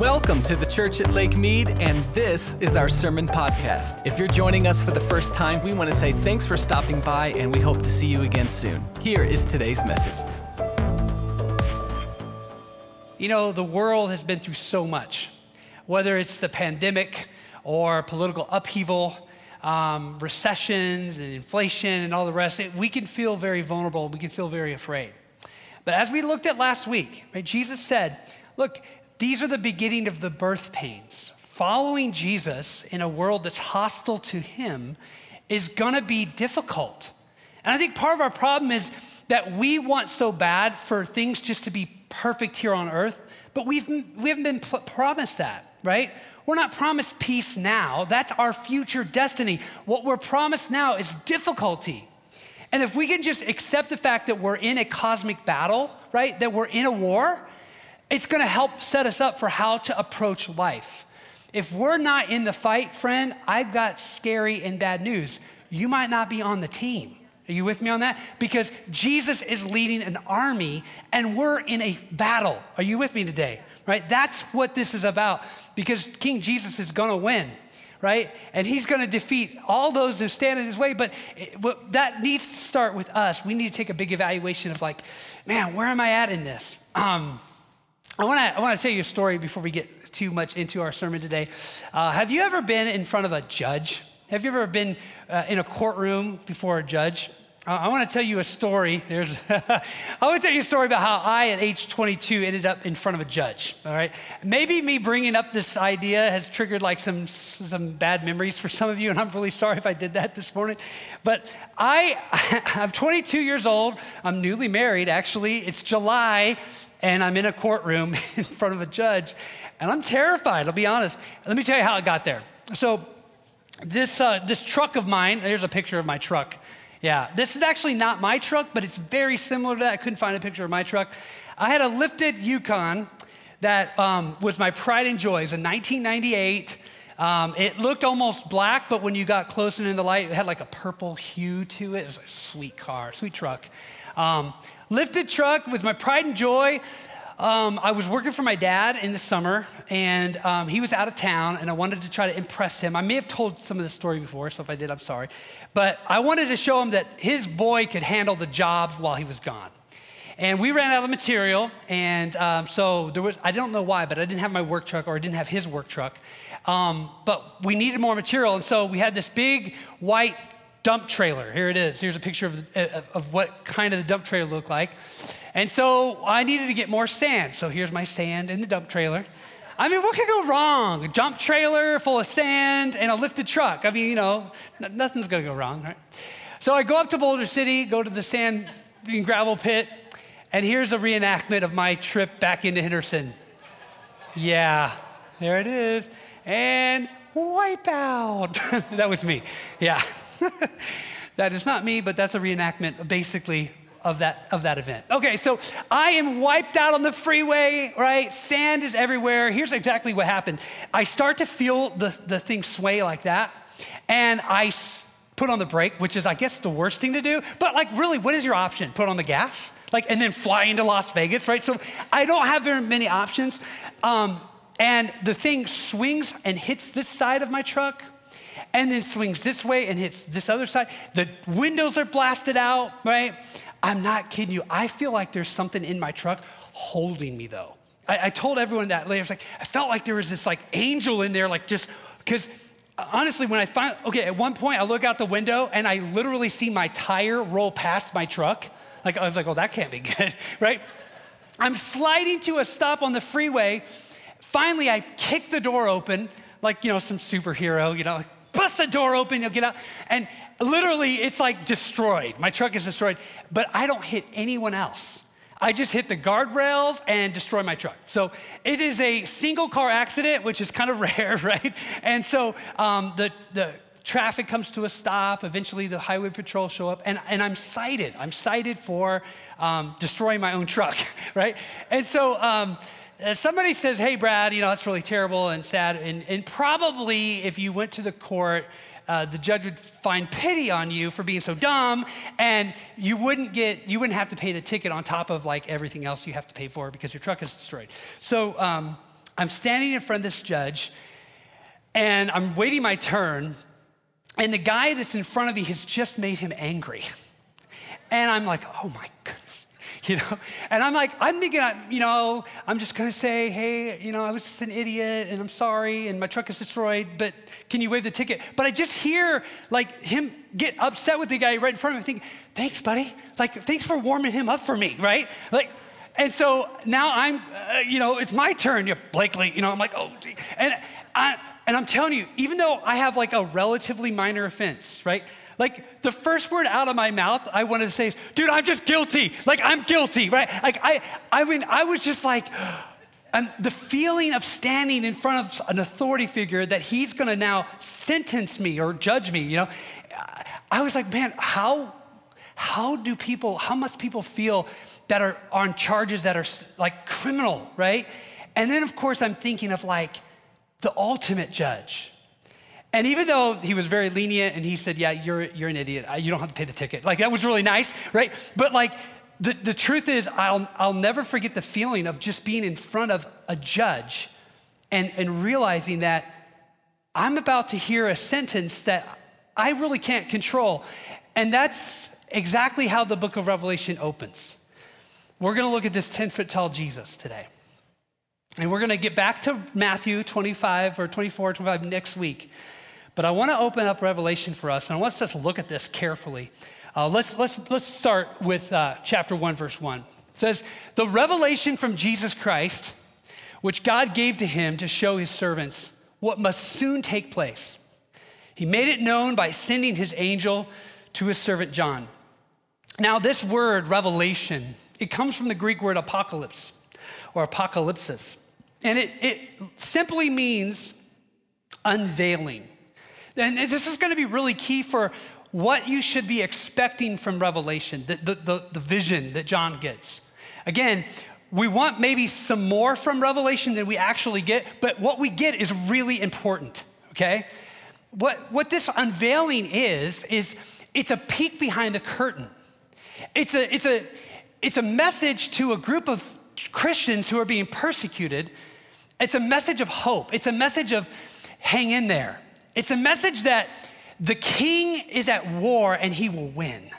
Welcome to the church at Lake Mead, and this is our sermon podcast. If you're joining us for the first time, we want to say thanks for stopping by, and we hope to see you again soon. Here is today's message. You know, the world has been through so much, whether it's the pandemic or political upheaval, um, recessions and inflation and all the rest, we can feel very vulnerable. We can feel very afraid. But as we looked at last week, right, Jesus said, Look, these are the beginning of the birth pains. Following Jesus in a world that's hostile to him is gonna be difficult. And I think part of our problem is that we want so bad for things just to be perfect here on earth, but we've, we haven't been promised that, right? We're not promised peace now. That's our future destiny. What we're promised now is difficulty. And if we can just accept the fact that we're in a cosmic battle, right, that we're in a war, it's gonna help set us up for how to approach life. If we're not in the fight, friend, I've got scary and bad news. You might not be on the team. Are you with me on that? Because Jesus is leading an army and we're in a battle. Are you with me today? Right? That's what this is about because King Jesus is gonna win right? And he's going to defeat all those who stand in his way. But that needs to start with us. We need to take a big evaluation of like, man, where am I at in this? Um, I want to I want to tell you a story before we get too much into our sermon today. Uh, have you ever been in front of a judge? Have you ever been uh, in a courtroom before a judge? Uh, I want to tell you a story. There's I want to tell you a story about how I, at age 22, ended up in front of a judge. All right, maybe me bringing up this idea has triggered like some some bad memories for some of you, and I'm really sorry if I did that this morning. But I, I'm 22 years old. I'm newly married. Actually, it's July and I'm in a courtroom in front of a judge, and I'm terrified, I'll be honest. Let me tell you how I got there. So, this, uh, this truck of mine, there's a picture of my truck. Yeah, this is actually not my truck, but it's very similar to that. I couldn't find a picture of my truck. I had a lifted Yukon that um, was my pride and joy. It was a 1998. Um, it looked almost black, but when you got close and in the light, it had like a purple hue to it. It was a sweet car, sweet truck. Um, lifted truck was my pride and joy. Um, I was working for my dad in the summer, and um, he was out of town, and I wanted to try to impress him. I may have told some of the story before, so if I did, I'm sorry. But I wanted to show him that his boy could handle the jobs while he was gone. And we ran out of material, and um, so there was, I don't know why, but I didn't have my work truck, or I didn't have his work truck. Um, but we needed more material, and so we had this big white dump trailer. Here it is. Here's a picture of, of what kind of the dump trailer looked like. And so I needed to get more sand. So here's my sand in the dump trailer. I mean, what could go wrong? A dump trailer full of sand and a lifted truck. I mean, you know, nothing's gonna go wrong, right? So I go up to Boulder City, go to the sand and gravel pit, and here's a reenactment of my trip back into Henderson. Yeah, there it is. And wipe out. that was me. Yeah. that is not me, but that's a reenactment basically of that, of that event. Okay, so I am wiped out on the freeway, right? Sand is everywhere. Here's exactly what happened. I start to feel the, the thing sway like that, and I put on the brake, which is, I guess, the worst thing to do. But, like, really, what is your option? Put on the gas? Like, and then fly into Las Vegas, right? So I don't have very many options. Um, and the thing swings and hits this side of my truck and then swings this way and hits this other side. The windows are blasted out, right? I'm not kidding you. I feel like there's something in my truck holding me though. I, I told everyone that later. I was like, I felt like there was this like angel in there, like just because honestly, when I find okay, at one point I look out the window and I literally see my tire roll past my truck. Like I was like, oh, that can't be good, right? I'm sliding to a stop on the freeway. Finally, I kick the door open, like you know, some superhero, you know, like bust the door open, you'll get out. And literally, it's like destroyed. My truck is destroyed, but I don't hit anyone else. I just hit the guardrails and destroy my truck. So it is a single car accident, which is kind of rare, right? And so um, the, the traffic comes to a stop. Eventually, the highway patrol show up, and, and I'm cited. I'm cited for um, destroying my own truck, right? And so um, uh, somebody says, hey, Brad, you know, that's really terrible and sad. And, and probably if you went to the court, uh, the judge would find pity on you for being so dumb and you wouldn't get you wouldn't have to pay the ticket on top of like everything else you have to pay for because your truck is destroyed so um, I'm standing in front of this judge and I'm waiting my turn, and the guy that's in front of me has just made him angry. And I'm like, oh my goodness. You know, and I'm like, I'm thinking, you know, I'm just gonna say, hey, you know, I was just an idiot and I'm sorry and my truck is destroyed, but can you waive the ticket? But I just hear like him get upset with the guy right in front of me. I think, thanks, buddy. Like, thanks for warming him up for me, right? Like, and so now I'm, uh, you know, it's my turn. You're Blakely, you know, I'm like, oh, gee. and I, and I'm telling you, even though I have like a relatively minor offense, right? Like the first word out of my mouth, I wanted to say is, dude, I'm just guilty. Like I'm guilty, right? Like I, I mean, I was just like, and the feeling of standing in front of an authority figure that he's gonna now sentence me or judge me, you know, I was like, man, how, how do people, how must people feel that are on charges that are like criminal, right? And then, of course, I'm thinking of like the ultimate judge. And even though he was very lenient and he said, Yeah, you're, you're an idiot, you don't have to pay the ticket, like that was really nice, right? But like, the, the truth is, I'll, I'll never forget the feeling of just being in front of a judge and, and realizing that I'm about to hear a sentence that I really can't control. And that's exactly how the book of Revelation opens. We're going to look at this 10 foot tall Jesus today. And we're going to get back to Matthew 25 or 24, 25 next week. But I want to open up Revelation for us, and I want us to look at this carefully. Uh, let's, let's, let's start with uh, chapter 1, verse 1. It says, The revelation from Jesus Christ, which God gave to him to show his servants what must soon take place. He made it known by sending his angel to his servant John. Now, this word, revelation, it comes from the Greek word apocalypse or apocalypsis. And it, it simply means unveiling. And this is going to be really key for what you should be expecting from Revelation, the, the, the, the vision that John gets. Again, we want maybe some more from Revelation than we actually get, but what we get is really important, okay? What, what this unveiling is, is it's a peek behind the curtain. It's a, it's, a, it's a message to a group of Christians who are being persecuted. It's a message of hope. It's a message of hang in there. It's a message that the king is at war and he will win.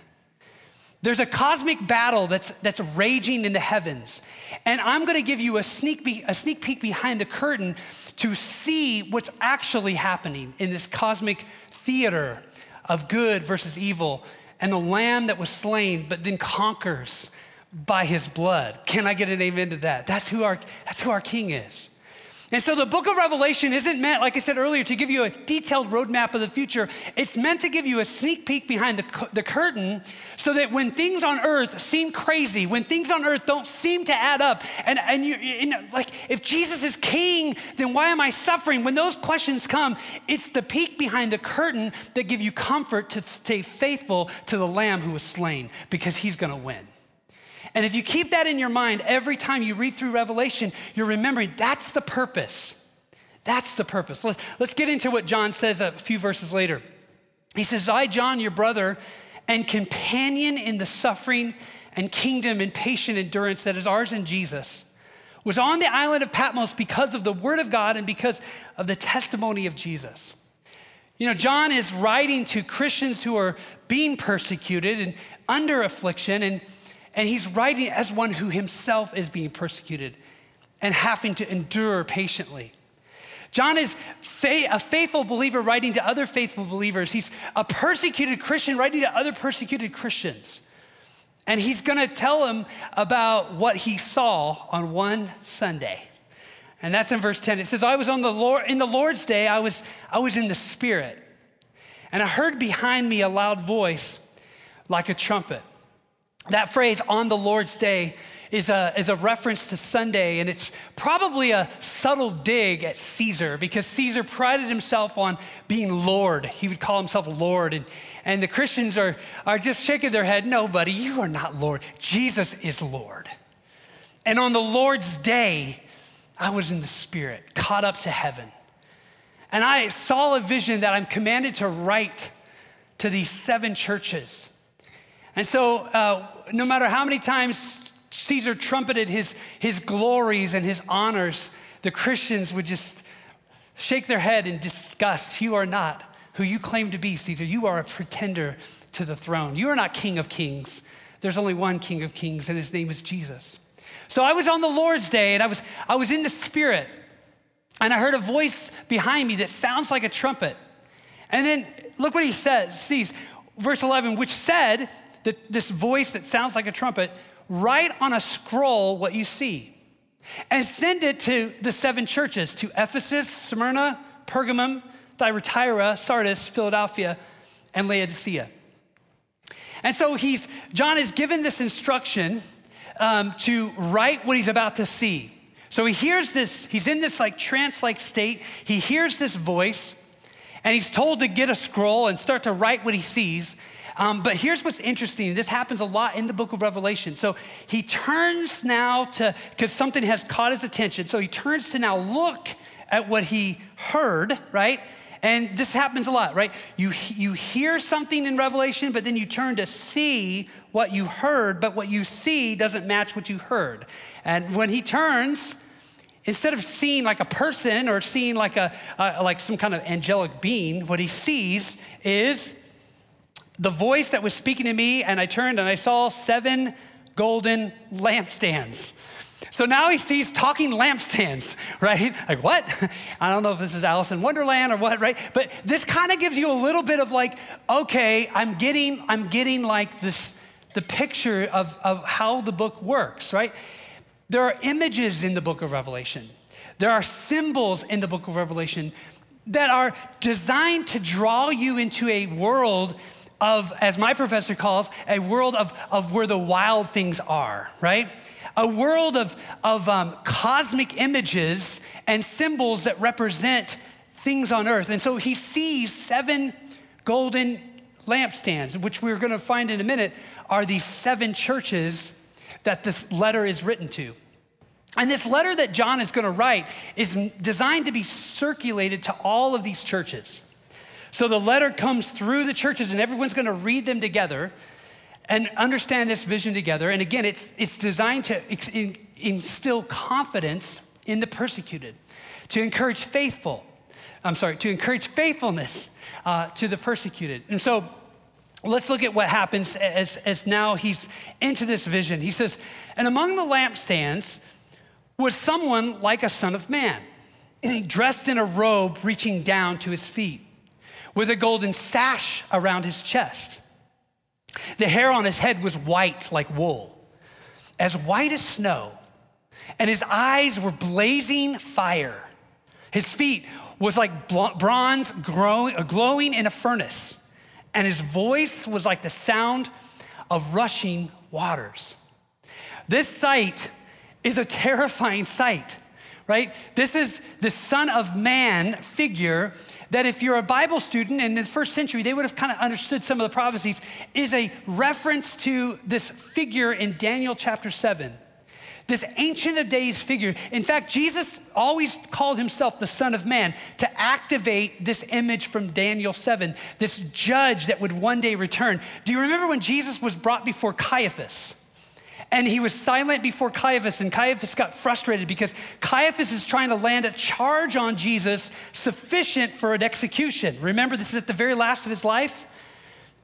There's a cosmic battle that's, that's raging in the heavens. And I'm going to give you a sneak, be, a sneak peek behind the curtain to see what's actually happening in this cosmic theater of good versus evil and the lamb that was slain but then conquers by his blood. Can I get an amen to that? That's who our, that's who our king is. And so the book of Revelation isn't meant, like I said earlier, to give you a detailed roadmap of the future. It's meant to give you a sneak peek behind the, the curtain so that when things on earth seem crazy, when things on earth don't seem to add up, and, and you, know, like if Jesus is king, then why am I suffering? When those questions come, it's the peek behind the curtain that give you comfort to stay faithful to the lamb who was slain because he's going to win. And if you keep that in your mind every time you read through Revelation, you're remembering that's the purpose. That's the purpose. Let's, let's get into what John says a few verses later. He says, I, John, your brother, and companion in the suffering and kingdom and patient endurance that is ours in Jesus, was on the island of Patmos because of the word of God and because of the testimony of Jesus. You know, John is writing to Christians who are being persecuted and under affliction, and and he's writing as one who himself is being persecuted and having to endure patiently. John is a faithful believer writing to other faithful believers. He's a persecuted Christian writing to other persecuted Christians. And he's going to tell them about what he saw on one Sunday. And that's in verse 10. It says, I was on the Lord, in the Lord's day, I was, I was in the Spirit. And I heard behind me a loud voice like a trumpet. That phrase, on the Lord's day, is a, is a reference to Sunday, and it's probably a subtle dig at Caesar because Caesar prided himself on being Lord. He would call himself Lord, and, and the Christians are, are just shaking their head no, buddy, you are not Lord. Jesus is Lord. And on the Lord's day, I was in the Spirit, caught up to heaven. And I saw a vision that I'm commanded to write to these seven churches. And so, uh, no matter how many times Caesar trumpeted his, his glories and his honors, the Christians would just shake their head in disgust. You are not who you claim to be, Caesar. You are a pretender to the throne. You are not King of Kings. There's only one King of Kings, and his name is Jesus. So I was on the Lord's day, and I was, I was in the Spirit, and I heard a voice behind me that sounds like a trumpet. And then look what he says, sees, verse 11, which said, that this voice that sounds like a trumpet, write on a scroll what you see and send it to the seven churches to Ephesus, Smyrna, Pergamum, Thyatira, Sardis, Philadelphia, and Laodicea. And so he's, John is given this instruction um, to write what he's about to see. So he hears this, he's in this like trance like state. He hears this voice, and he's told to get a scroll and start to write what he sees. Um, but here's what's interesting this happens a lot in the book of Revelation. So he turns now to, because something has caught his attention, so he turns to now look at what he heard, right? And this happens a lot, right? You, you hear something in Revelation, but then you turn to see what you heard, but what you see doesn't match what you heard. And when he turns, instead of seeing like a person or seeing like a, a like some kind of angelic being, what he sees is the voice that was speaking to me, and I turned and I saw seven golden lampstands. So now he sees talking lampstands, right? Like, what? I don't know if this is Alice in Wonderland or what, right? But this kind of gives you a little bit of like, okay, I'm getting, I'm getting like this, the picture of, of how the book works, right? There are images in the book of Revelation. There are symbols in the book of Revelation that are designed to draw you into a world of, as my professor calls, a world of, of where the wild things are, right? A world of, of um, cosmic images and symbols that represent things on earth. And so he sees seven golden lampstands, which we're going to find in a minute are these seven churches that this letter is written to. And this letter that John is going to write is designed to be circulated to all of these churches. So the letter comes through the churches, and everyone's going to read them together and understand this vision together. And again, it's, it's designed to instill confidence in the persecuted, to encourage faithful, I'm sorry, to encourage faithfulness uh, to the persecuted. And so let's look at what happens as, as now he's into this vision. He says, And among the lampstands was someone like a son of man, dressed in a robe reaching down to his feet with a golden sash around his chest. The hair on his head was white like wool, as white as snow, and his eyes were blazing fire. His feet was like bronze glowing in a furnace, and his voice was like the sound of rushing waters. This sight is a terrifying sight, right? This is the Son of Man figure that if you're a Bible student and in the first century, they would have kind of understood some of the prophecies, is a reference to this figure in Daniel chapter 7. This ancient of days figure. In fact, Jesus always called himself the Son of Man to activate this image from Daniel 7, this judge that would one day return. Do you remember when Jesus was brought before Caiaphas? And he was silent before Caiaphas, and Caiaphas got frustrated because Caiaphas is trying to land a charge on Jesus sufficient for an execution. Remember, this is at the very last of his life.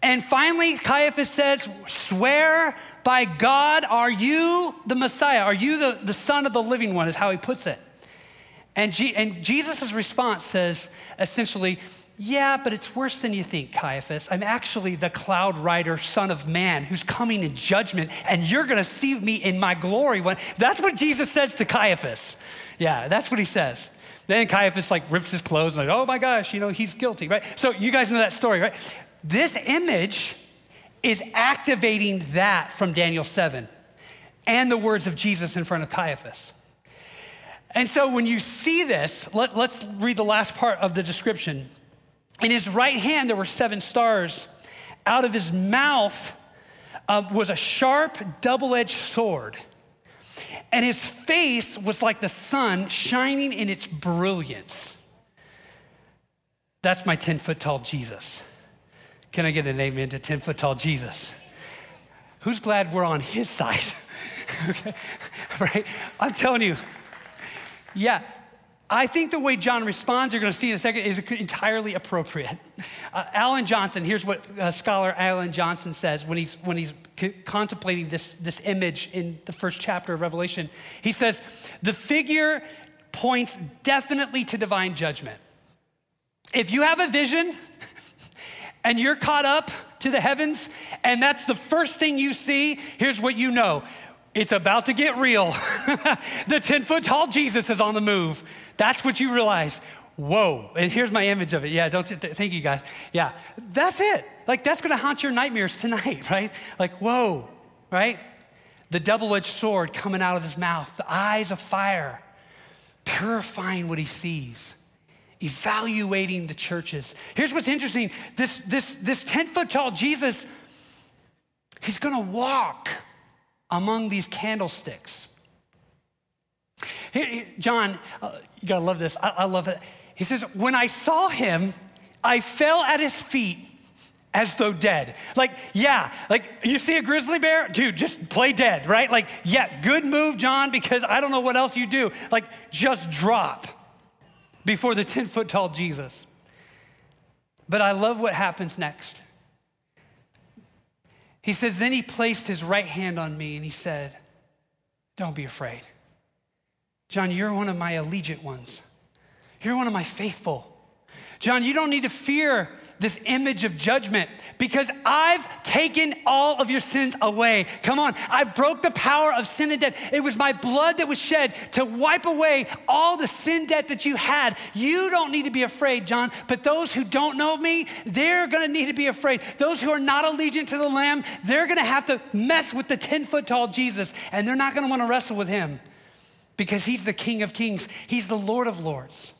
And finally, Caiaphas says, Swear by God, are you the Messiah? Are you the, the Son of the living one? Is how he puts it. And, G- and Jesus' response says essentially, yeah, but it's worse than you think, Caiaphas. I'm actually the cloud rider, son of man, who's coming in judgment, and you're gonna see me in my glory. When that's what Jesus says to Caiaphas. Yeah, that's what he says. Then Caiaphas like rips his clothes and like, oh my gosh, you know, he's guilty, right? So you guys know that story, right? This image is activating that from Daniel 7 and the words of Jesus in front of Caiaphas. And so when you see this, let, us read the last part of the description. In his right hand, there were seven stars. Out of his mouth uh, was a sharp, double edged sword. And his face was like the sun shining in its brilliance. That's my 10 foot tall Jesus. Can I get an amen to 10 foot tall Jesus? Who's glad we're on his side? okay, right? I'm telling you, yeah, I think the way John responds, you're going to see in a second, is entirely appropriate. Uh, Alan Johnson, here's what uh, scholar Alan Johnson says when he's, when he's c- contemplating this, this image in the first chapter of Revelation. He says, The figure points definitely to divine judgment. If you have a vision and you're caught up to the heavens, and that's the first thing you see, here's what you know it's about to get real. the 10 foot tall Jesus is on the move. That's what you realize. Whoa. And here's my image of it. Yeah, don't thank you guys. Yeah, that's it. Like, that's gonna haunt your nightmares tonight, right? Like, whoa, right? The double edged sword coming out of his mouth, the eyes of fire, purifying what he sees evaluating the churches. Here's what's interesting this, this, this 10 foot tall Jesus, he's gonna walk among these candlesticks. John, uh, you gotta love this. I, I love it. He says, When I saw him, I fell at his feet as though dead. Like, yeah, like you see a grizzly bear, dude, just play dead, right? Like, yeah, good move, John, because I don't know what else you do. Like, just drop before the 10 foot tall Jesus. But I love what happens next. He says, Then he placed his right hand on me and he said, Don't be afraid. John, you're one of my allegiant ones. You're one of my faithful. John, you don't need to fear this image of judgment because I've taken all of your sins away. Come on, I've broke the power of sin and death. It was my blood that was shed to wipe away all the sin debt that you had. You don't need to be afraid, John, but those who don't know me, they're gonna need to be afraid. Those who are not allegiant to the Lamb, they're gonna have to mess with the 10 foot tall Jesus and they're not gonna wanna wrestle with him because he's the King of Kings, he's the Lord of Lords.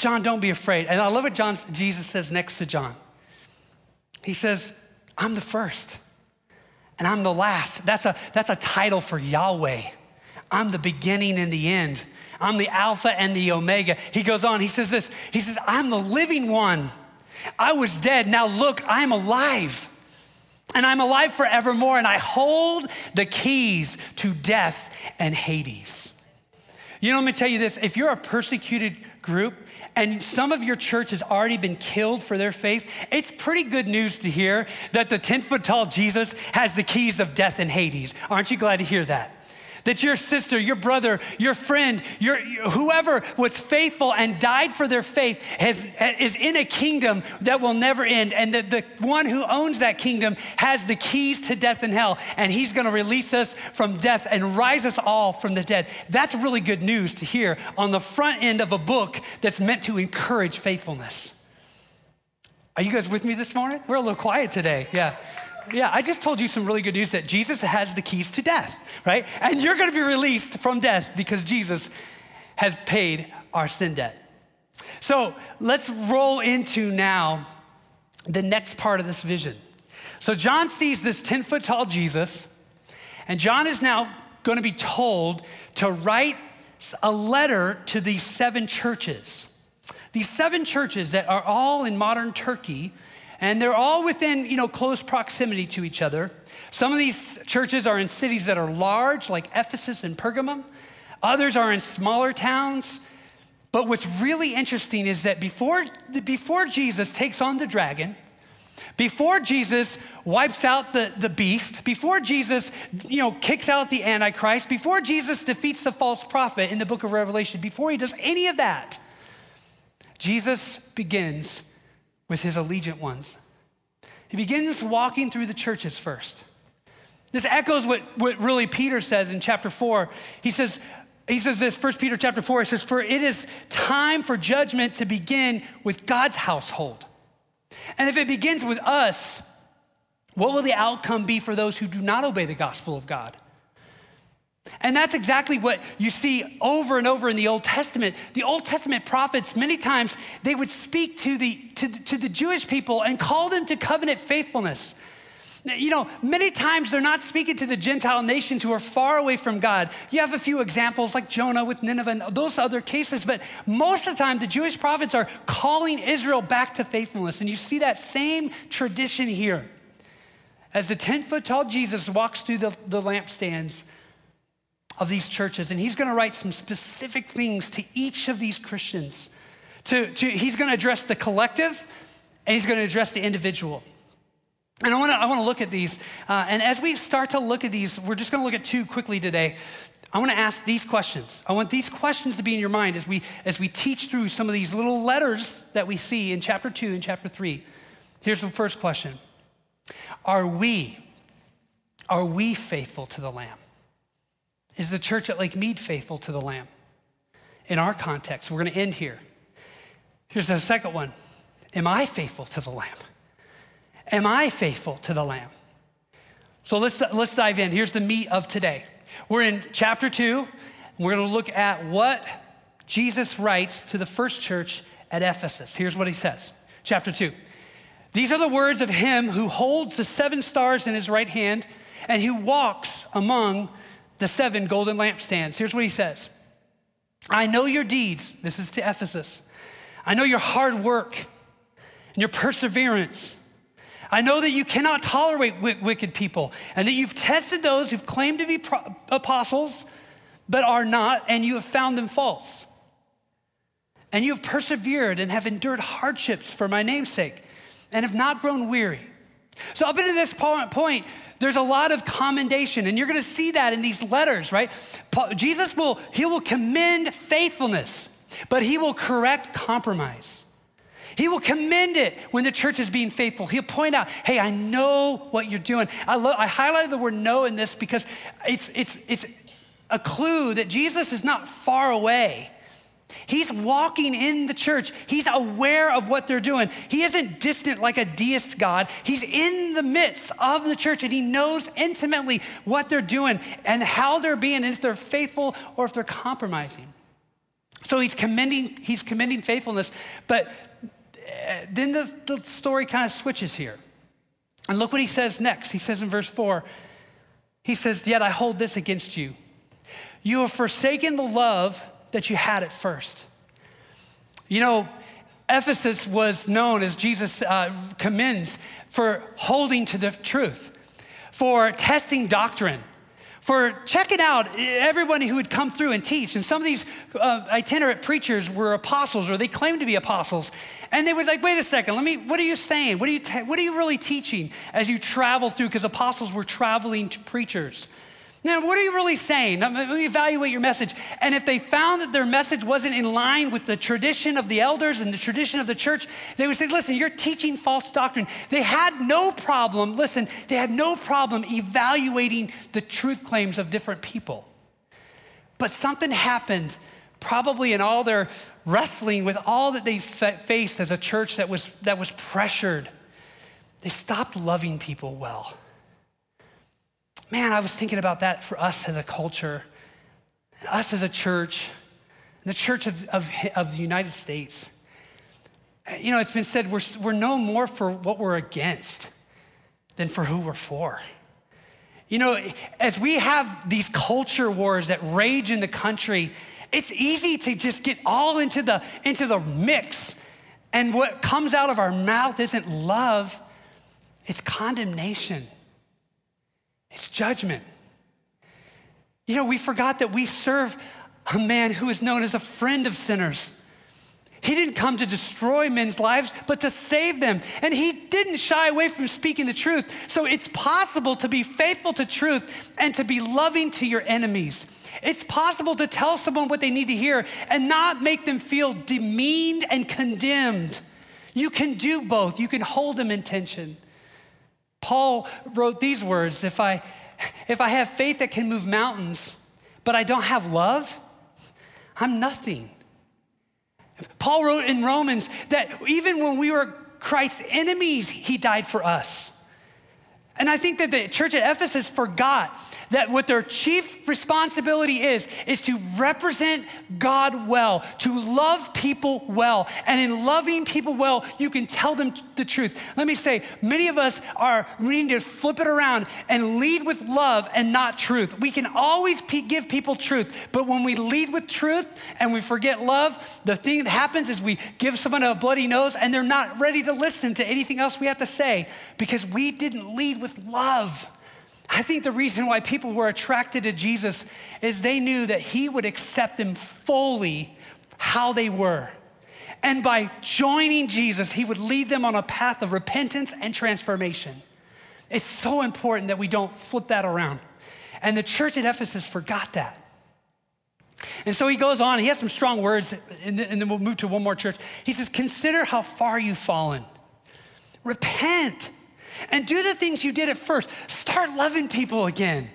John, don't be afraid. And I love what John, Jesus says next to John. He says, I'm the first and I'm the last. That's a, that's a title for Yahweh. I'm the beginning and the end. I'm the Alpha and the Omega. He goes on, he says this He says, I'm the living one. I was dead. Now look, I'm alive. And I'm alive forevermore, and I hold the keys to death and Hades. You know, let me tell you this if you're a persecuted group and some of your church has already been killed for their faith, it's pretty good news to hear that the 10 foot tall Jesus has the keys of death and Hades. Aren't you glad to hear that? That your sister, your brother, your friend, your, whoever was faithful and died for their faith has, is in a kingdom that will never end. And that the one who owns that kingdom has the keys to death and hell. And he's going to release us from death and rise us all from the dead. That's really good news to hear on the front end of a book that's meant to encourage faithfulness. Are you guys with me this morning? We're a little quiet today. Yeah yeah, I just told you some really good news that Jesus has the keys to death, right? And you're gonna be released from death because Jesus has paid our sin debt. So let's roll into now the next part of this vision. So John sees this 10 foot tall Jesus, and John is now gonna be told to write a letter to these seven churches. These seven churches that are all in modern Turkey and they're all within, you know, close proximity to each other. Some of these churches are in cities that are large, like Ephesus and Pergamum. Others are in smaller towns. But what's really interesting is that before, before Jesus takes on the dragon, before Jesus wipes out the, the beast, before Jesus, you know, kicks out the Antichrist, before Jesus defeats the false prophet in the book of Revelation, before he does any of that, Jesus begins with his allegiant ones. He begins walking through the churches first. This echoes what, what really Peter says in chapter 4. He says, he says this, 1 Peter chapter 4, he says, For it is time for judgment to begin with God's household. And if it begins with us, what will the outcome be for those who do not obey the gospel of God? And that's exactly what you see over and over in the Old Testament. The Old Testament prophets, many times, they would speak to the, to, to the Jewish people and call them to covenant faithfulness. You know, many times they're not speaking to the Gentile nations who are far away from God. You have a few examples like Jonah with Nineveh and those other cases, but most of the time the Jewish prophets are calling Israel back to faithfulness. And you see that same tradition here. As the 10 foot tall Jesus walks through the, the lampstands, of these churches, and he's going to write some specific things to each of these Christians. To, to, he's going to address the collective, and he's going to address the individual. And I want to I want to look at these, uh, and as we start to look at these, we're just going to look at two quickly today. I want to ask these questions. I want these questions to be in your mind as we as we teach through some of these little letters that we see in chapter 2 and chapter 3. Here's the first question. Are we are we faithful to the lamb? Is the church at Lake Mead faithful to the lamb? In our context, we're going to end here. Here's the second one. Am I faithful to the lamb? Am I faithful to the lamb? So let's let's dive in. Here's the meat of today. We're in chapter two. We're going to look at what Jesus writes to the first church at Ephesus. Here's what he says. Chapter two. These are the words of him who holds the seven stars in his right hand and who walks among the seven golden lampstands. Here's what he says I know your deeds. This is to Ephesus. I know your hard work and your perseverance I know that you cannot tolerate wicked people and that you've tested those who've claimed to be apostles but are not, and you have found them false. And you have persevered and have endured hardships for my namesake and have not grown weary. So, up until this point, there's a lot of commendation, and you're going to see that in these letters, right? Jesus will, he will commend faithfulness, but he will correct compromise. He will commend it when the church is being faithful. He'll point out, hey, I know what you're doing. I, lo- I highlighted the word know in this because it's, it's, it's a clue that Jesus is not far away. He's walking in the church. He's aware of what they're doing. He isn't distant like a deist God. He's in the midst of the church and he knows intimately what they're doing and how they're being, and if they're faithful or if they're compromising. So he's commending, he's commending faithfulness, but uh, then the, the story kind of switches here. And look what he says next. He says in verse 4, he says, Yet I hold this against you. You have forsaken the love that you had at first. You know, Ephesus was known, as Jesus uh, commends, for holding to the truth, for testing doctrine, for checking out everybody who would come through and teach. And some of these uh, itinerant preachers were apostles or they claimed to be apostles. And they were like, wait a second, let me, what are you saying? What are you, te- what are you really teaching as you travel through? Because apostles were traveling preachers. Now, what are you really saying? Let me evaluate your message. And if they found that their message wasn't in line with the tradition of the elders and the tradition of the church, they would say, listen, you're teaching false doctrine. They had no problem, listen, they had no problem evaluating the truth claims of different people. But something happened probably in all their wrestling with all that they faced as a church that was, that was pressured. They stopped loving people well man, I was thinking about that for us as a culture, us as a church, the church of, of, of the United States. You know, it's been said we're, we're known more for what we're against than for who we're for. You know, as we have these culture wars that rage in the country, it's easy to just get all into the, into the mix. And what comes out of our mouth isn't love, it's condemnation. It's judgment. You know, we forgot that we serve a man who is known as a friend of sinners. He didn't come to destroy men's lives, but to save them. And he didn't shy away from speaking the truth. So it's possible to be faithful to truth and to be loving to your enemies. It's possible to tell someone what they need to hear and not make them feel demeaned and condemned. You can do both, you can hold them in tension. Paul wrote these words if I, if I have faith that can move mountains, but I don't have love, I'm nothing. Paul wrote in Romans that even when we were Christ's enemies, he died for us. And I think that the church at Ephesus forgot that what their chief responsibility is, is to represent God well, to love people well. And in loving people well, you can tell them the truth. Let me say, many of us are needing to flip it around and lead with love and not truth. We can always give people truth, but when we lead with truth and we forget love, the thing that happens is we give someone a bloody nose and they're not ready to listen to anything else we have to say because we didn't lead with love. I think the reason why people were attracted to Jesus is they knew that he would accept them fully how they were. And by joining Jesus, he would lead them on a path of repentance and transformation. It's so important that we don't flip that around. And the church at Ephesus forgot that. And so he goes on, he has some strong words, and then we'll move to one more church. He says, Consider how far you've fallen. Repent and do the things you did at first. Start loving people again.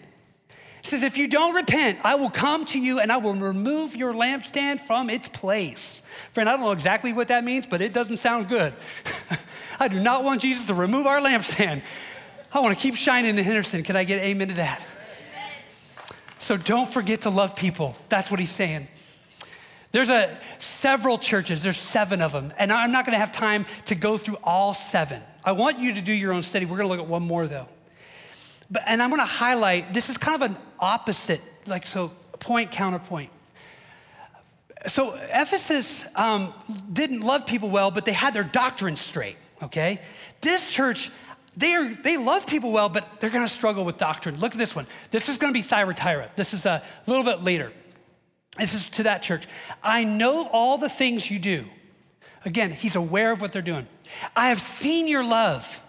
Says, If you don't repent, I will come to you and I will remove your lampstand from its place. Friend, I don't know exactly what that means, but it doesn't sound good. I do not want Jesus to remove our lampstand. I want to keep shining in Henderson. Can I get amen to that? So don't forget to love people. That's what he's saying. There's a several churches, there's seven of them, and I'm not going to have time to go through all seven. I want you to do your own study. We're going to look at one more though. But and I'm going to highlight this is kind of an opposite, like so point counterpoint. So Ephesus um, didn't love people well, but they had their doctrine straight. Okay, this church they, are, they love people well, but they're going to struggle with doctrine. Look at this one. This is going to be Thyatira. This is a little bit later. This is to that church. I know all the things you do. Again, he's aware of what they're doing. I have seen your love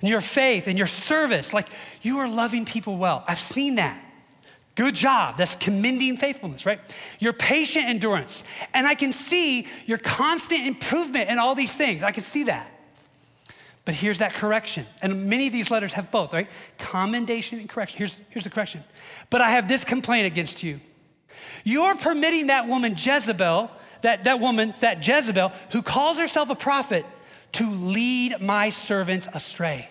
and your faith and your service. Like you are loving people well. I've seen that. Good job. That's commending faithfulness, right? Your patient endurance. And I can see your constant improvement in all these things. I can see that. But here's that correction. And many of these letters have both, right? Commendation and correction. Here's, here's the correction. But I have this complaint against you. You're permitting that woman Jezebel, that, that woman, that Jezebel, who calls herself a prophet, to lead my servants astray.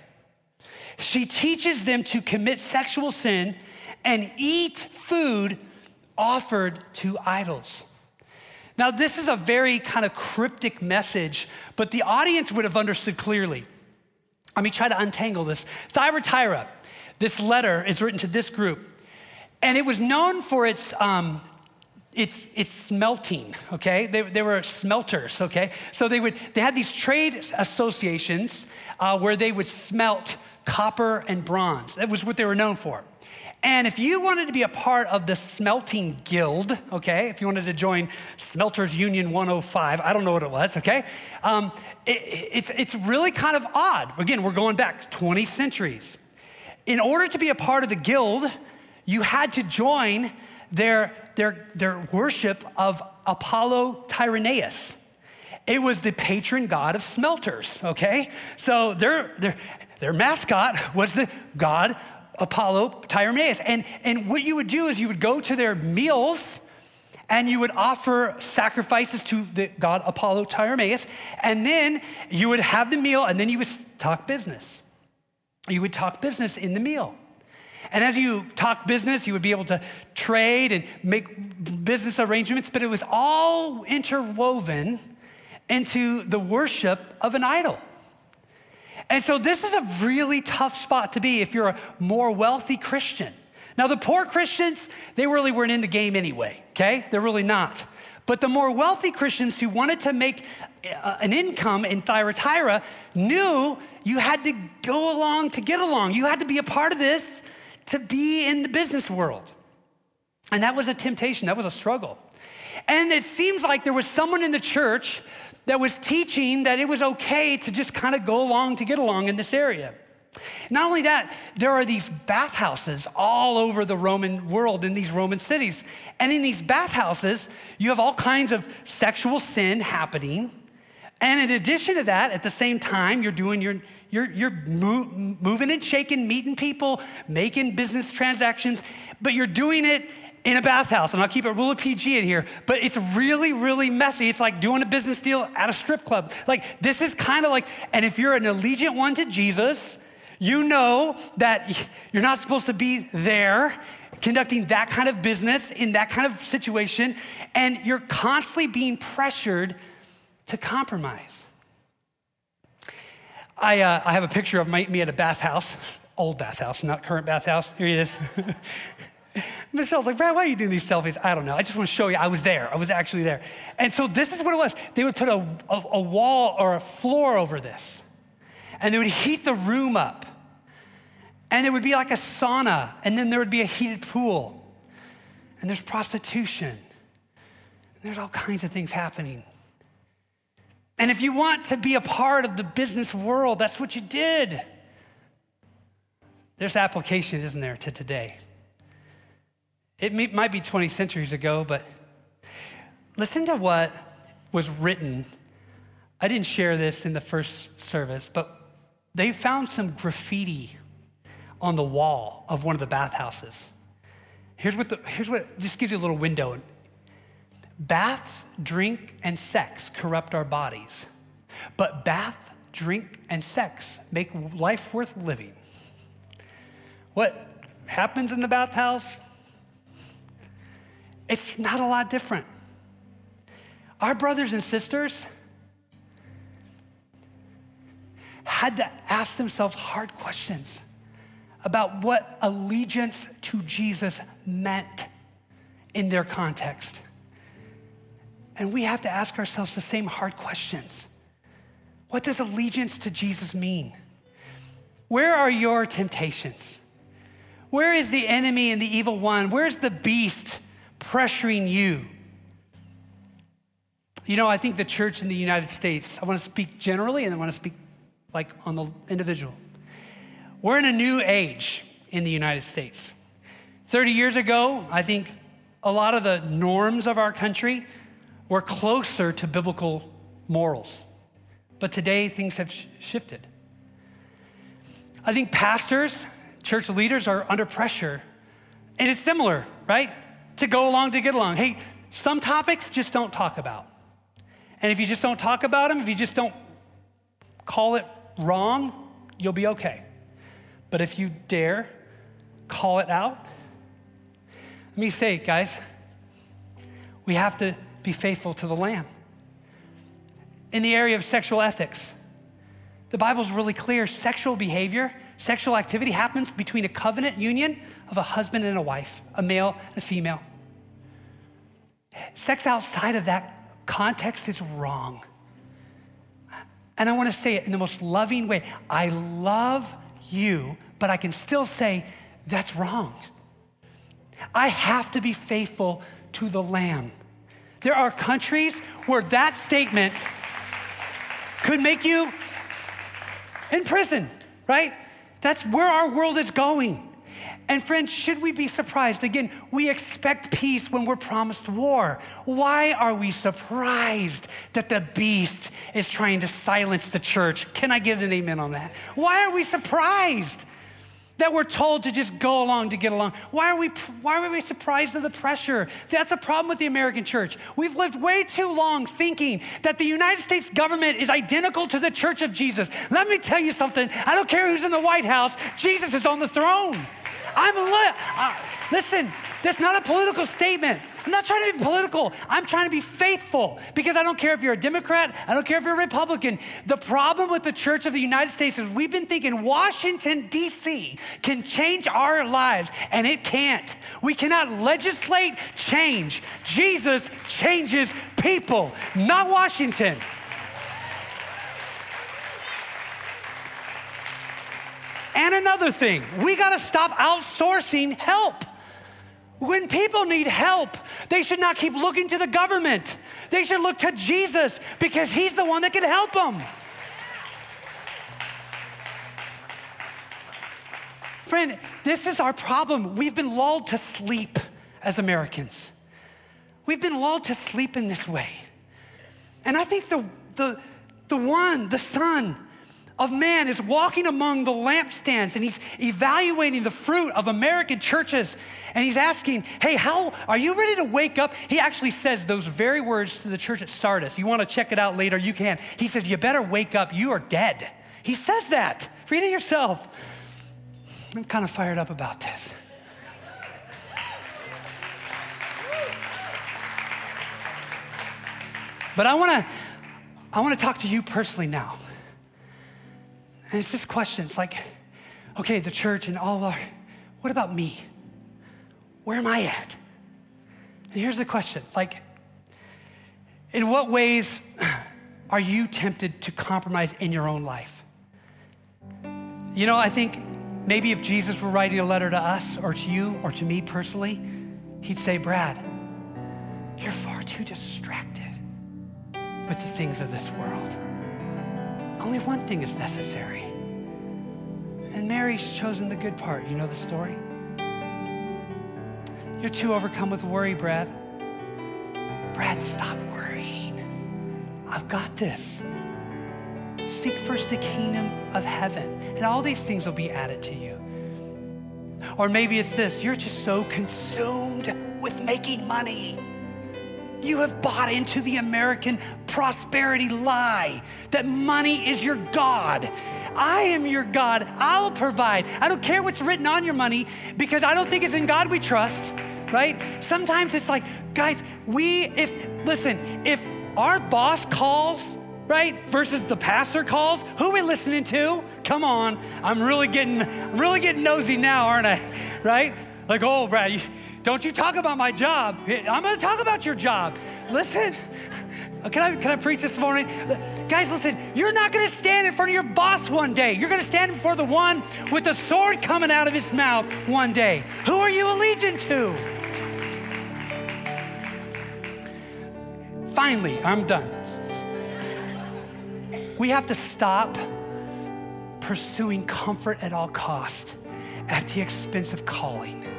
She teaches them to commit sexual sin and eat food offered to idols. Now, this is a very kind of cryptic message, but the audience would have understood clearly. Let me try to untangle this. Thyatira, this letter is written to this group, and it was known for its, um, its, its smelting, okay? They, they were smelters, okay? So they, would, they had these trade associations uh, where they would smelt copper and bronze. That was what they were known for. And if you wanted to be a part of the smelting guild, okay, if you wanted to join Smelters Union 105, I don't know what it was, okay, um, it, it's, it's really kind of odd. Again, we're going back 20 centuries. In order to be a part of the guild, you had to join their, their, their worship of Apollo Tyranneus. It was the patron god of smelters, okay? So their, their, their mascot was the god Apollo Tyranneus. And, and what you would do is you would go to their meals and you would offer sacrifices to the god Apollo Tyranneus. And then you would have the meal and then you would talk business. You would talk business in the meal. And as you talk business, you would be able to trade and make business arrangements, but it was all interwoven into the worship of an idol. And so this is a really tough spot to be if you're a more wealthy Christian. Now, the poor Christians, they really weren't in the game anyway, okay? They're really not. But the more wealthy Christians who wanted to make uh, an income in Thyatira knew you had to go along to get along. You had to be a part of this to be in the business world. And that was a temptation, that was a struggle. And it seems like there was someone in the church that was teaching that it was okay to just kind of go along to get along in this area. Not only that, there are these bathhouses all over the Roman world in these Roman cities. And in these bathhouses, you have all kinds of sexual sin happening. And in addition to that, at the same time, you're doing your you're, you're moving and shaking, meeting people, making business transactions, but you're doing it in a bathhouse, and I'll keep it really PG in here, but it's really, really messy. It's like doing a business deal at a strip club. Like, this is kind of like, and if you're an allegiant one to Jesus, you know that you're not supposed to be there conducting that kind of business in that kind of situation, and you're constantly being pressured to compromise. I, uh, I have a picture of my, me at a bathhouse, old bathhouse, not current bathhouse. Here it is. Michelle's like, Brad, why are you doing these selfies? I don't know. I just want to show you I was there. I was actually there. And so this is what it was. They would put a, a, a wall or a floor over this, and they would heat the room up. And it would be like a sauna, and then there would be a heated pool. And there's prostitution. And there's all kinds of things happening. And if you want to be a part of the business world, that's what you did. There's application, isn't there, to today? It might be 20 centuries ago, but listen to what was written. I didn't share this in the first service, but they found some graffiti on the wall of one of the bathhouses. Here's what, the, here's what just gives you a little window. Baths, drink, and sex corrupt our bodies, but bath, drink, and sex make life worth living. What happens in the bathhouse? It's not a lot different. Our brothers and sisters had to ask themselves hard questions about what allegiance to Jesus meant in their context. And we have to ask ourselves the same hard questions. What does allegiance to Jesus mean? Where are your temptations? Where is the enemy and the evil one? Where's the beast pressuring you? You know, I think the church in the United States, I want to speak generally and I want to speak like on the individual. We're in a new age in the United States. 30 years ago, I think a lot of the norms of our country were closer to biblical morals. But today, things have sh- shifted. I think pastors, church leaders are under pressure. And it's similar, right? To go along to get along. Hey, some topics just don't talk about. And if you just don't talk about them, if you just don't call it wrong, you'll be okay. But if you dare call it out, let me say, guys, we have to be faithful to the Lamb. In the area of sexual ethics, the Bible's really clear sexual behavior, sexual activity happens between a covenant union of a husband and a wife, a male and a female. Sex outside of that context is wrong. And I want to say it in the most loving way. I love you, but I can still say, that's wrong. I have to be faithful to the Lamb. There are countries where that statement could make you in prison, right? That's where our world is going. And friends, should we be surprised? Again, we expect peace when we're promised war. Why are we surprised that the beast is trying to silence the church? Can I get an amen on that? Why are we surprised? That we're told to just go along to get along. Why are we, why are we surprised at the pressure? That's a problem with the American church. We've lived way too long thinking that the United States government is identical to the church of Jesus. Let me tell you something. I don't care who's in the White House, Jesus is on the throne. I'm li- uh, listen, that's not a political statement. I'm not trying to be political. I'm trying to be faithful because I don't care if you're a Democrat, I don't care if you're a Republican. The problem with the Church of the United States is we've been thinking Washington, D.C. can change our lives, and it can't. We cannot legislate change. Jesus changes people, not Washington. And another thing, we got to stop outsourcing help. When people need help, they should not keep looking to the government. They should look to Jesus because he's the one that can help them. Friend, this is our problem. We've been lulled to sleep as Americans. We've been lulled to sleep in this way. And I think the, the, the one, the Son, of man is walking among the lampstands and he's evaluating the fruit of American churches and he's asking, Hey, how are you ready to wake up? He actually says those very words to the church at Sardis. You want to check it out later? You can. He says, You better wake up. You are dead. He says that. Read it yourself. I'm kind of fired up about this. But I want to I want to talk to you personally now. And it's this question it's like, okay, the church and all our, what about me? Where am I at? And here's the question like, in what ways are you tempted to compromise in your own life? You know, I think Maybe if Jesus were writing a letter to us or to you or to me personally, he'd say, Brad, you're far too distracted with the things of this world. Only one thing is necessary. And Mary's chosen the good part. You know the story? You're too overcome with worry, Brad. Brad, stop worrying. I've got this. Seek first the kingdom of heaven, and all these things will be added to you. Or maybe it's this you're just so consumed with making money. You have bought into the American prosperity lie that money is your God. I am your God. I'll provide. I don't care what's written on your money because I don't think it's in God we trust, right? Sometimes it's like, guys, we, if, listen, if our boss calls, right, versus the pastor calls, who we listening to? Come on. I'm really getting, really getting nosy now, aren't I? Right? Like, oh, Brad, you, don't you talk about my job. I'm gonna talk about your job. Listen, can I, can I preach this morning? Guys, listen, you're not gonna stand in front of your boss one day. You're gonna stand before the one with the sword coming out of his mouth one day. Who are you allegiant to? Finally, I'm done. We have to stop pursuing comfort at all cost at the expense of calling.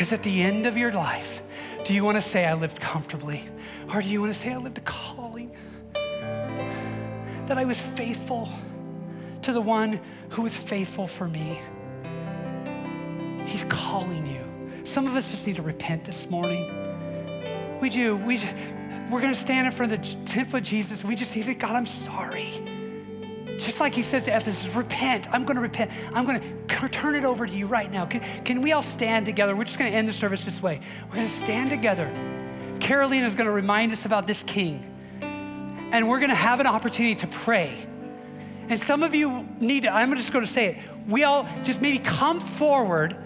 Because at the end of your life, do you want to say, I lived comfortably? Or do you want to say, I lived a calling? That I was faithful to the one who was faithful for me. He's calling you. Some of us just need to repent this morning. We do. We, we're going to stand in front of the 10 foot Jesus. We just say, God, I'm sorry. Just like he says to Ephesus, repent. I'm going to repent. I'm going to turn it over to you right now. Can, can we all stand together? We're just going to end the service this way. We're going to stand together. Carolina is going to remind us about this king. And we're going to have an opportunity to pray. And some of you need to, I'm just going to say it. We all just maybe come forward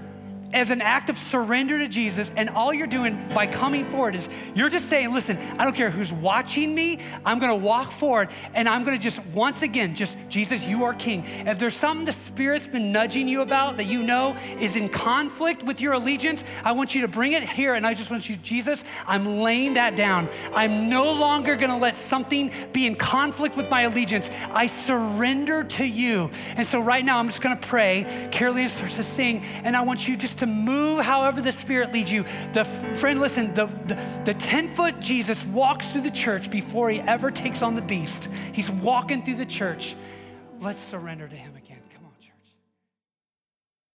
as an act of surrender to Jesus, and all you're doing by coming forward is you're just saying, listen, I don't care who's watching me, I'm gonna walk forward and I'm gonna just once again, just Jesus, you are king. If there's something the Spirit's been nudging you about that you know is in conflict with your allegiance, I want you to bring it here and I just want you, Jesus, I'm laying that down. I'm no longer gonna let something be in conflict with my allegiance. I surrender to you. And so right now, I'm just gonna pray. Carolina starts to sing, and I want you just to to move however the Spirit leads you. The friend, listen, the, the, the 10 foot Jesus walks through the church before he ever takes on the beast. He's walking through the church. Let's surrender to him again.